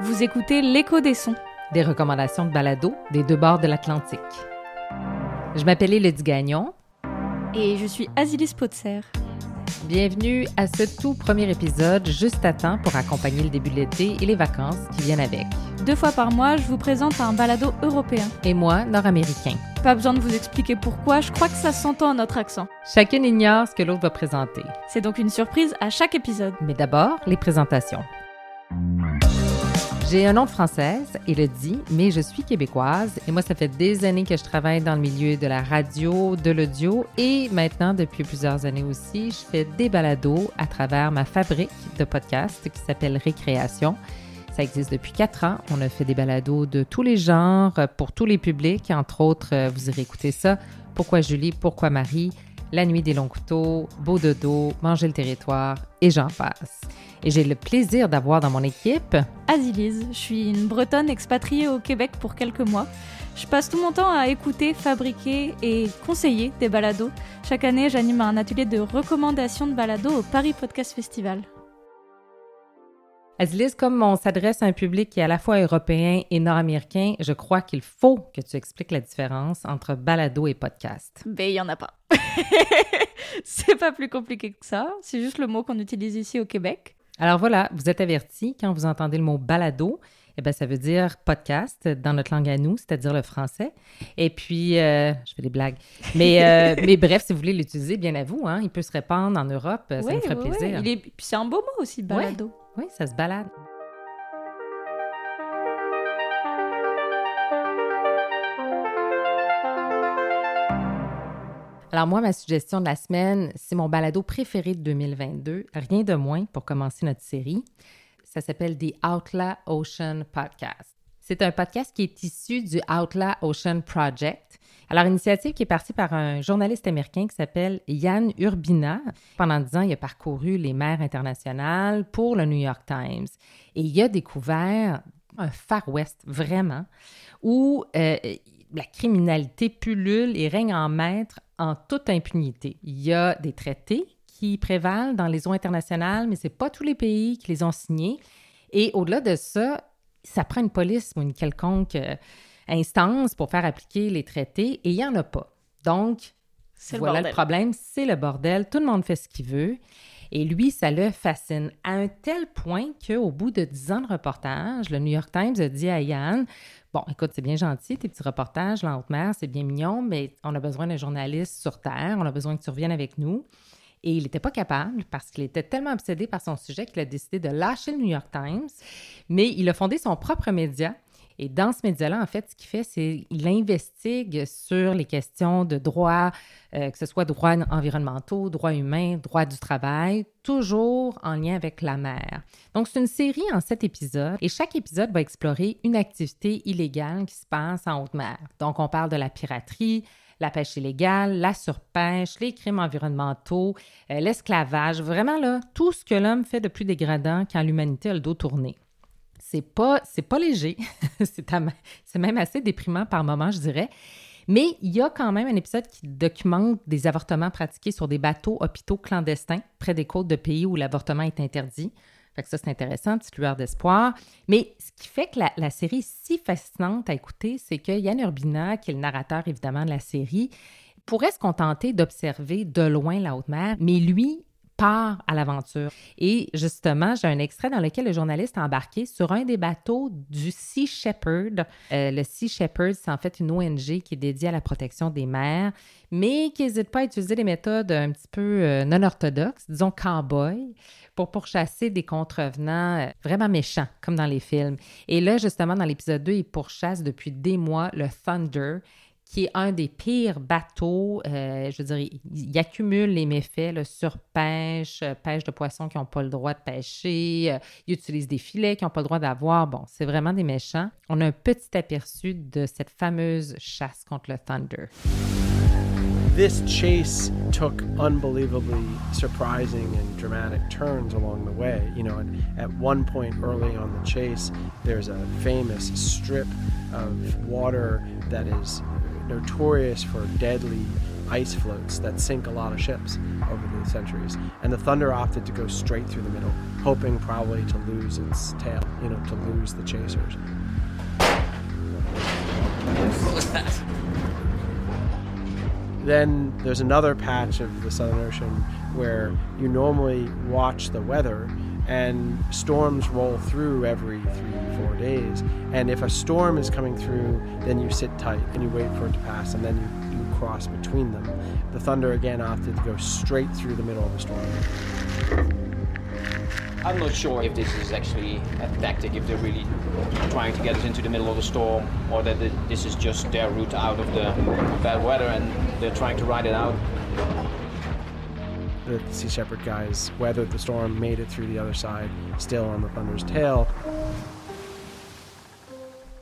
Vous écoutez L'écho des sons. Des recommandations de balado des deux bords de l'Atlantique. Je m'appelle Elodie Gagnon. Et je suis Azilis Potser. Bienvenue à ce tout premier épisode, juste à temps pour accompagner le début de l'été et les vacances qui viennent avec. Deux fois par mois, je vous présente un balado européen. Et moi, nord-américain. Pas besoin de vous expliquer pourquoi, je crois que ça s'entend à notre accent. Chacune ignore ce que l'autre va présenter. C'est donc une surprise à chaque épisode. Mais d'abord, les présentations. J'ai un nom de française, Elodie, mais je suis québécoise et moi, ça fait des années que je travaille dans le milieu de la radio, de l'audio et maintenant, depuis plusieurs années aussi, je fais des balados à travers ma fabrique de podcasts qui s'appelle Récréation. Ça existe depuis quatre ans. On a fait des balados de tous les genres pour tous les publics. Entre autres, vous irez écouter ça. Pourquoi Julie? Pourquoi Marie? La nuit des longs couteaux, Beau dodo, Manger le territoire et j'en passe. Et j'ai le plaisir d'avoir dans mon équipe Azilise, je suis une bretonne expatriée au Québec pour quelques mois. Je passe tout mon temps à écouter, fabriquer et conseiller des balados. Chaque année, j'anime un atelier de recommandation de balados au Paris Podcast Festival. Azilis, comme on s'adresse à un public qui est à la fois européen et nord-américain, je crois qu'il faut que tu expliques la différence entre balado et podcast. Ben, il n'y en a pas. c'est pas plus compliqué que ça. C'est juste le mot qu'on utilise ici au Québec. Alors voilà, vous êtes avertis quand vous entendez le mot balado. Eh bien, ça veut dire podcast dans notre langue à nous, c'est-à-dire le français. Et puis, euh, je fais des blagues. Mais, euh, mais bref, si vous voulez l'utiliser, bien à vous. Hein, il peut se répandre en Europe. ça me ferait plaisir. Puis c'est un beau mot aussi, balado. Oui, ça se balade. Alors moi, ma suggestion de la semaine, c'est mon balado préféré de 2022, rien de moins pour commencer notre série. Ça s'appelle The Outlaw Ocean Podcast. C'est un podcast qui est issu du Outlaw Ocean Project. Alors, initiative qui est partie par un journaliste américain qui s'appelle Yann Urbina. Pendant dix ans, il a parcouru les mers internationales pour le New York Times. Et il a découvert un Far West, vraiment, où euh, la criminalité pullule et règne en maître en toute impunité. Il y a des traités qui prévalent dans les eaux internationales, mais ce n'est pas tous les pays qui les ont signés. Et au-delà de ça, ça prend une police ou une quelconque euh, instance pour faire appliquer les traités et il n'y en a pas. Donc, voilà le, problème, c'est le bordel. Tout le monde fait ce qu'il veut. Et lui, ça le fascine à un tel point qu'au bout de dix ans de reportage, le New York Times a dit à Yann Bon, écoute, c'est bien gentil, tes petits reportages, la haute mer, c'est bien mignon, mais on a besoin d'un journaliste sur Terre, on a besoin que tu reviennes avec nous. Et il n'était pas capable parce qu'il était tellement obsédé par son sujet qu'il a décidé de lâcher le New York Times. Mais il a fondé son propre média. Et dans ce média-là, en fait, ce qu'il fait, c'est qu'il investigue sur les questions de droits, euh, que ce soit droits environnementaux, droits humains, droits du travail, toujours en lien avec la mer. Donc, c'est une série en sept épisodes et chaque épisode va explorer une activité illégale qui se passe en haute mer. Donc, on parle de la piraterie, la pêche illégale, la surpêche, les crimes environnementaux, euh, l'esclavage, vraiment là, tout ce que l'homme fait de plus dégradant quand l'humanité a le dos tourné. C'est pas, c'est pas léger, c'est même assez déprimant par moments, je dirais. Mais il y a quand même un épisode qui documente des avortements pratiqués sur des bateaux hôpitaux clandestins près des côtes de pays où l'avortement est interdit. Ça, c'est intéressant, petite lueur d'espoir. Mais ce qui fait que la, série est si fascinante à écouter, c'est que Yann Urbina, qui est le narrateur évidemment de la série, pourrait se contenter d'observer de loin la haute mer, mais lui part à l'aventure. Et justement, j'ai un extrait dans lequel le journaliste a embarqué sur un des bateaux du Sea Shepherd. Euh, le Sea Shepherd, c'est en fait une ONG qui est dédiée à la protection des mers, mais qui n'hésite pas à utiliser des méthodes un petit peu euh, non orthodoxes, disons cowboy, pour pourchasser des contrevenants euh, vraiment méchants, comme dans les films. Et là, justement, dans l'épisode 2, il pourchasse depuis des mois le Thunder, qui est un des pires bateaux. Euh, je veux dire, il, accumule les méfaits, là, surpêche, euh, pêche de poissons qui n'ont pas le droit de pêcher, euh, il utilise des filets qui n'ont pas le droit d'avoir. Bon, c'est vraiment des méchants. On a un petit aperçu de cette fameuse chasse contre le Thunder. This chase took unbelievably surprising and dramatic turns along the way. You know, at one point early on the chase, there's a famous strip of water that is notorious for deadly ice floats that sink a lot of ships over the centuries. And the Thunder opted to go straight through the middle, hoping probably to lose its tail, you know, to lose the chasers. Then there's another patch of the Southern Ocean where you normally watch the weather and storms roll through every three, four days. And if a storm is coming through, then you sit tight and you wait for it to pass and then you, you cross between them. The Thunder again opted to go straight through the middle of the storm. I'm not sure if this is actually a tactic, if they're really trying to get us into the middle of the storm, or that this is just their route out of the bad weather and they're trying to ride it out. The Sea Shepherd guys weathered the storm, made it through the other side, still on the Thunder's tail.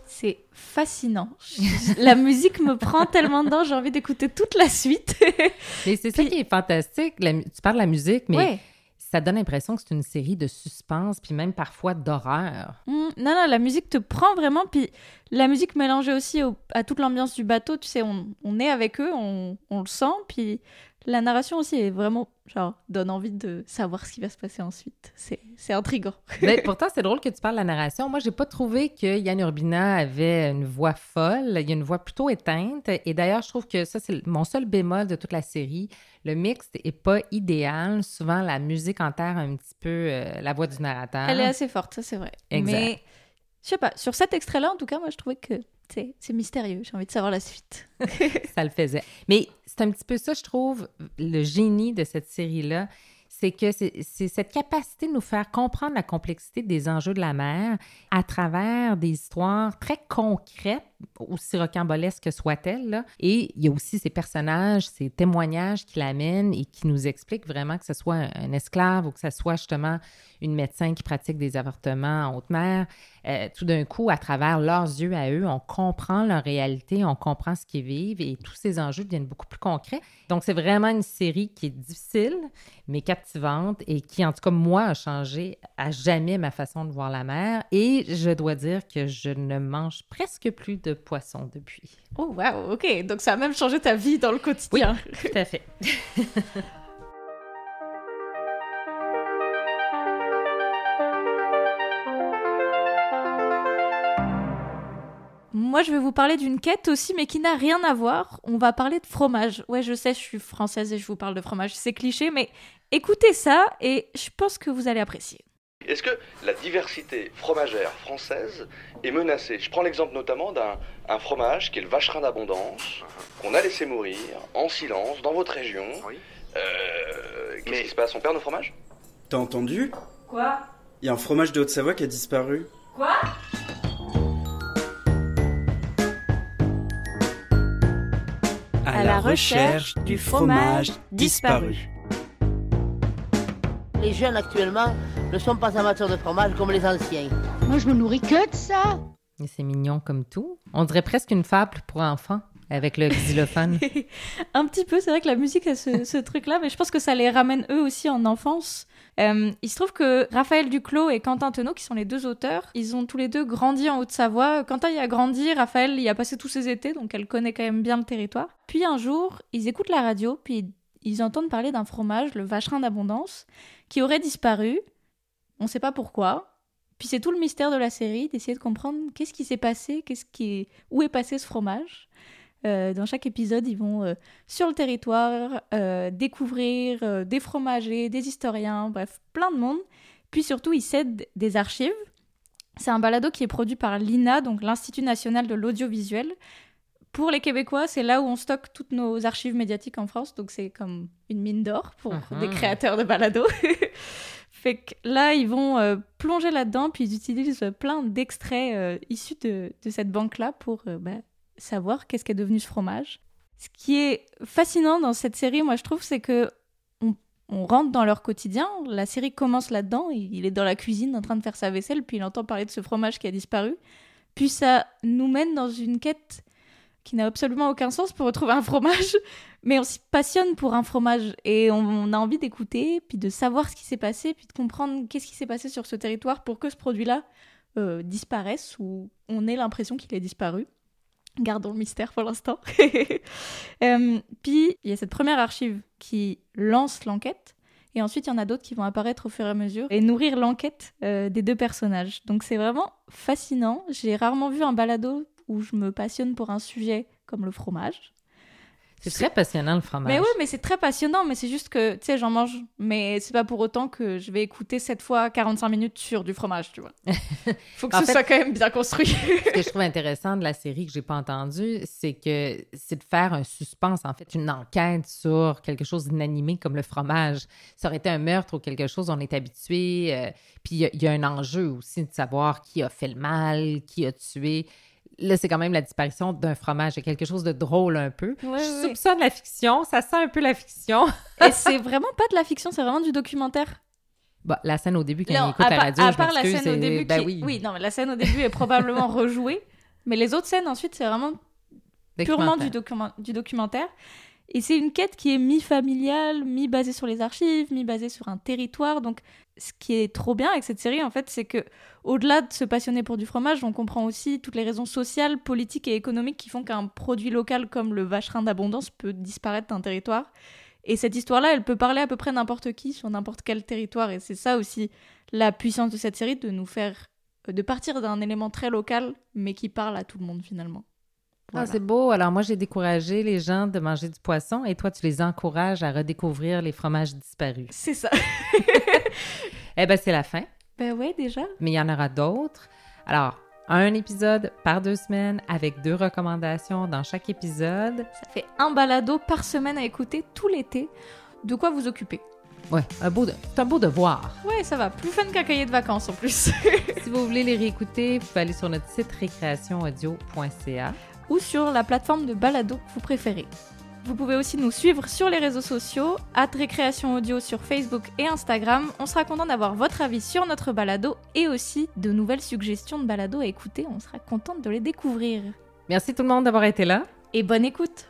C'est fascinant. la musique me prend tellement dedans, j'ai envie d'écouter toute la suite. Mais c'est ça qui est fantastique. La tu parles de la musique, mais ouais. ça donne l'impression que c'est une série de suspense, puis même parfois d'horreur. Mm, non, non, la musique te prend vraiment. Puis la musique mélangée aussi au- à toute l'ambiance du bateau, tu sais, on, on est avec eux, on, on le sent. Puis la narration aussi est vraiment, genre, donne envie de savoir ce qui va se passer ensuite. C'est intriguant. Mais pourtant, c'est drôle que tu parles de la narration. Moi, j'ai pas trouvé que Yann Urbina avait une voix folle. Il y a une voix plutôt éteinte. Et d'ailleurs, je trouve que ça, c'est mon seul bémol de toute la série. Le mix est pas idéal. Souvent, la musique enterre un petit peu euh, la voix du narrateur. Elle est assez forte, ça c'est vrai. Exact. Mais je sais pas, sur cet extrait-là, en tout cas, moi je trouvais que c'est mystérieux. J'ai envie de savoir la suite. ça le faisait. Mais c'est un petit peu ça, je trouve, le génie de cette série-là. C'est que c'est cette capacité de nous faire comprendre la complexité des enjeux de la mer à travers des histoires très concrètes, aussi rocambolesques soient-elles. là. Et il y a aussi ces personnages, ces témoignages qui l'amènent et qui nous expliquent vraiment que ce soit un, un esclave ou que ce soit justement une médecin qui pratique des avortements en haute mer. Euh, tout d'un coup, à travers leurs yeux à eux, on comprend leur réalité, on comprend ce qu'ils vivent et tous ces enjeux deviennent beaucoup plus concrets. Donc, c'est vraiment une série qui est difficile, mais captivante et qui, en tout cas, moi, a changé à jamais ma façon de voir la mer. Et je dois dire que je ne mange presque plus de poisson depuis. Oh wow, ok. Donc ça a même changé ta vie dans le quotidien. Tout à fait. Moi, je vais vous parler d'une quête aussi, mais qui n'a rien à voir. On va parler de fromage. Ouais, je sais, je suis française et je vous parle de fromage. C'est cliché, mais écoutez ça et je pense que vous allez apprécier. Est-ce que la diversité fromagère française est menacée? Je prends l'exemple notamment d'un un fromage qui est le vacherin d'abondance, qu'on a laissé mourir en silence dans votre région. Oui. Euh, Qu'est-ce Mais- qui se passe? On perd nos fromages? T'as entendu? Quoi? Il y a un fromage de Haute-Savoie qui a disparu. Quoi? À la recherche du fromage disparu. Les jeunes actuellement ne sont pas amateurs de fromage comme les anciens. Moi, je me nourris que de ça. Et c'est mignon comme tout. On dirait presque une fable pour enfants avec le xylophone. Un petit peu, c'est vrai que la musique a ce, ce truc-là, mais je pense que ça les ramène eux aussi en enfance. Euh, il se trouve que Raphaël Duclos et Quentin Tenot, qui sont les deux auteurs, ils ont tous les deux grandi en Haute-Savoie. Quentin y a grandi, Raphaël y a passé tous ses étés, donc elle connaît quand même bien le territoire. Puis un jour, ils écoutent la radio, puis ils entendent parler d'un fromage, le vacherin d'abondance, qui aurait disparu. On ne sait pas pourquoi. Puis c'est tout le mystère de la série, d'essayer de comprendre qu'est-ce qui s'est passé, qu'est-ce qui est... où est passé ce fromage. Euh, dans chaque épisode, ils vont euh, sur le territoire euh, découvrir des fromagers, des historiens, bref, plein de monde. Puis surtout, ils cèdent des archives. C'est un balado qui est produit par l'INA, donc l'Institut national de l'audiovisuel. Pour les Québécois, c'est là où on stocke toutes nos archives médiatiques en France, donc c'est comme une mine d'or pour Mhm. des créateurs de balados. là, ils vont euh, plonger là-dedans, puis ils utilisent plein d'extraits euh, issus de, cette banque-là pour euh, bah, savoir qu'est-ce qu'est devenu ce fromage. Ce qui est fascinant dans cette série, moi je trouve, c'est que on, rentre dans leur quotidien. La série commence là-dedans. Il est dans la cuisine en train de faire sa vaisselle, puis il entend parler de ce fromage qui a disparu. Puis ça nous mène dans une quête qui n'a absolument aucun sens pour retrouver un fromage, mais on s'y passionne pour un fromage et on, a envie d'écouter, puis de savoir ce qui s'est passé, puis de comprendre qu'est-ce qui s'est passé sur ce territoire pour que ce produit-là euh, disparaisse ou on ait l'impression qu'il est disparu. Gardons le mystère pour l'instant. Euh, puis, il y a cette première archive qui lance l'enquête. Et ensuite, il y en a d'autres qui vont apparaître au fur et à mesure et nourrir l'enquête euh, des deux personnages. Donc c'est vraiment fascinant. J'ai rarement vu un balado où je me passionne pour un sujet comme le fromage. C'est très passionnant le fromage. Mais oui, mais c'est très passionnant, mais c'est juste que, tu sais, j'en mange, mais c'est pas pour autant que je vais écouter cette fois 45 minutes sur du fromage, tu vois. Faut que ce soit quand même bien construit. ce que je trouve intéressant de la série que j'ai pas entendu, c'est que c'est de faire un suspense, en fait, une enquête sur quelque chose d'inanimé comme le fromage. Ça aurait été un meurtre ou quelque chose, on est habitué. Euh, puis il y, y, a un enjeu aussi de savoir qui a fait le mal, qui a tué là, c'est quand même la disparition d'un fromage. Il y a quelque chose de drôle un peu. Ouais, je soupçonne la fiction. Ça sent un peu la fiction. Et c'est vraiment pas de la fiction, c'est vraiment du documentaire. Bah, la scène au début, quand non, il écoute à la radio, à je part la scène au début ben qui... oui, oui, non, mais la scène au début est probablement rejouée, mais les autres scènes ensuite, c'est vraiment purement du, du documentaire. Et c'est une quête qui est mi-familiale, mi-basée sur les archives, mi-basée sur un territoire. Donc, ce qui est trop bien avec cette série, en fait, c'est que au-delà de se passionner pour du fromage, on comprend aussi toutes les raisons sociales, politiques et économiques qui font qu'un produit local comme le vacherin d'abondance peut disparaître d'un territoire. Et cette histoire-là, elle peut parler à peu près n'importe qui sur n'importe quel territoire. Et c'est ça aussi la puissance de cette série, de nous faire, de partir d'un élément très local, mais qui parle à tout le monde finalement. Ah, c'est beau. Alors, moi, j'ai découragé les gens de manger du poisson et toi, tu les encourages à redécouvrir les fromages disparus. C'est ça. Eh bien, c'est la fin, ben ouais, déjà. mais il y en aura d'autres. Alors, un épisode par deux semaines avec deux recommandations dans chaque épisode. Ça fait un balado par semaine à écouter tout l'été. De quoi vous occuper? Ouais, un beau de- c'est un beau devoir. Ouais, ça va. Plus fun qu'un cahier de vacances en plus. si vous voulez les réécouter, vous pouvez aller sur notre site récréationaudio.ca. Ou sur la plateforme de balado que vous préférez. Vous pouvez aussi nous suivre sur les réseaux sociaux, at Récréation Audio sur Facebook et Instagram. On sera content d'avoir votre avis sur notre balado et aussi de nouvelles suggestions de balado à écouter. On sera contente de les découvrir. Merci tout le monde d'avoir été là. Et bonne écoute